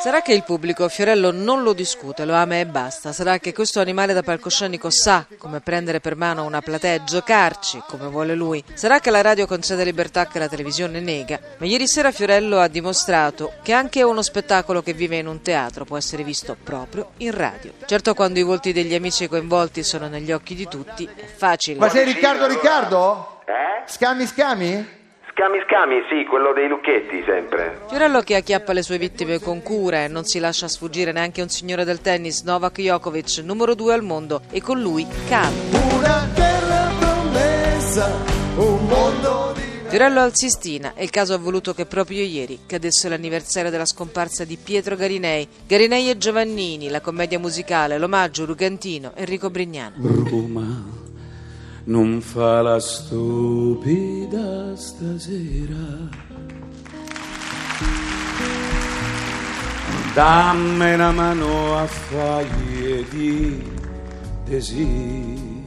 Sarà che il pubblico Fiorello non lo discute, lo ama e basta. Sarà che questo animale da palcoscenico sa come prendere per mano una platea e giocarci come vuole lui. Sarà che la radio concede libertà che la televisione nega. Ma ieri sera Fiorello ha dimostrato che anche uno spettacolo che vive in un teatro può essere visto proprio in radio. Certo, quando i volti degli amici coinvolti sono negli occhi di tutti, è facile. Ma sei Riccardo Riccardo? Eh? Scami scami? Scami scami, sì, quello dei lucchetti sempre. Fiorello che acchiappa le sue vittime con cura e non si lascia sfuggire neanche un signore del tennis, Novak Djokovic, numero due al mondo, e con lui calma. Una terra promessa, un mondo di... Fiorello al Sistina e il caso ha voluto che proprio ieri cadesse l'anniversario della scomparsa di Pietro Garinei. Garinei e Giovannini, la commedia musicale, l'omaggio Rugantino, Enrico Brignano. Roma non fa la stupida stasera. Dammi una mano a faglie di desiderio.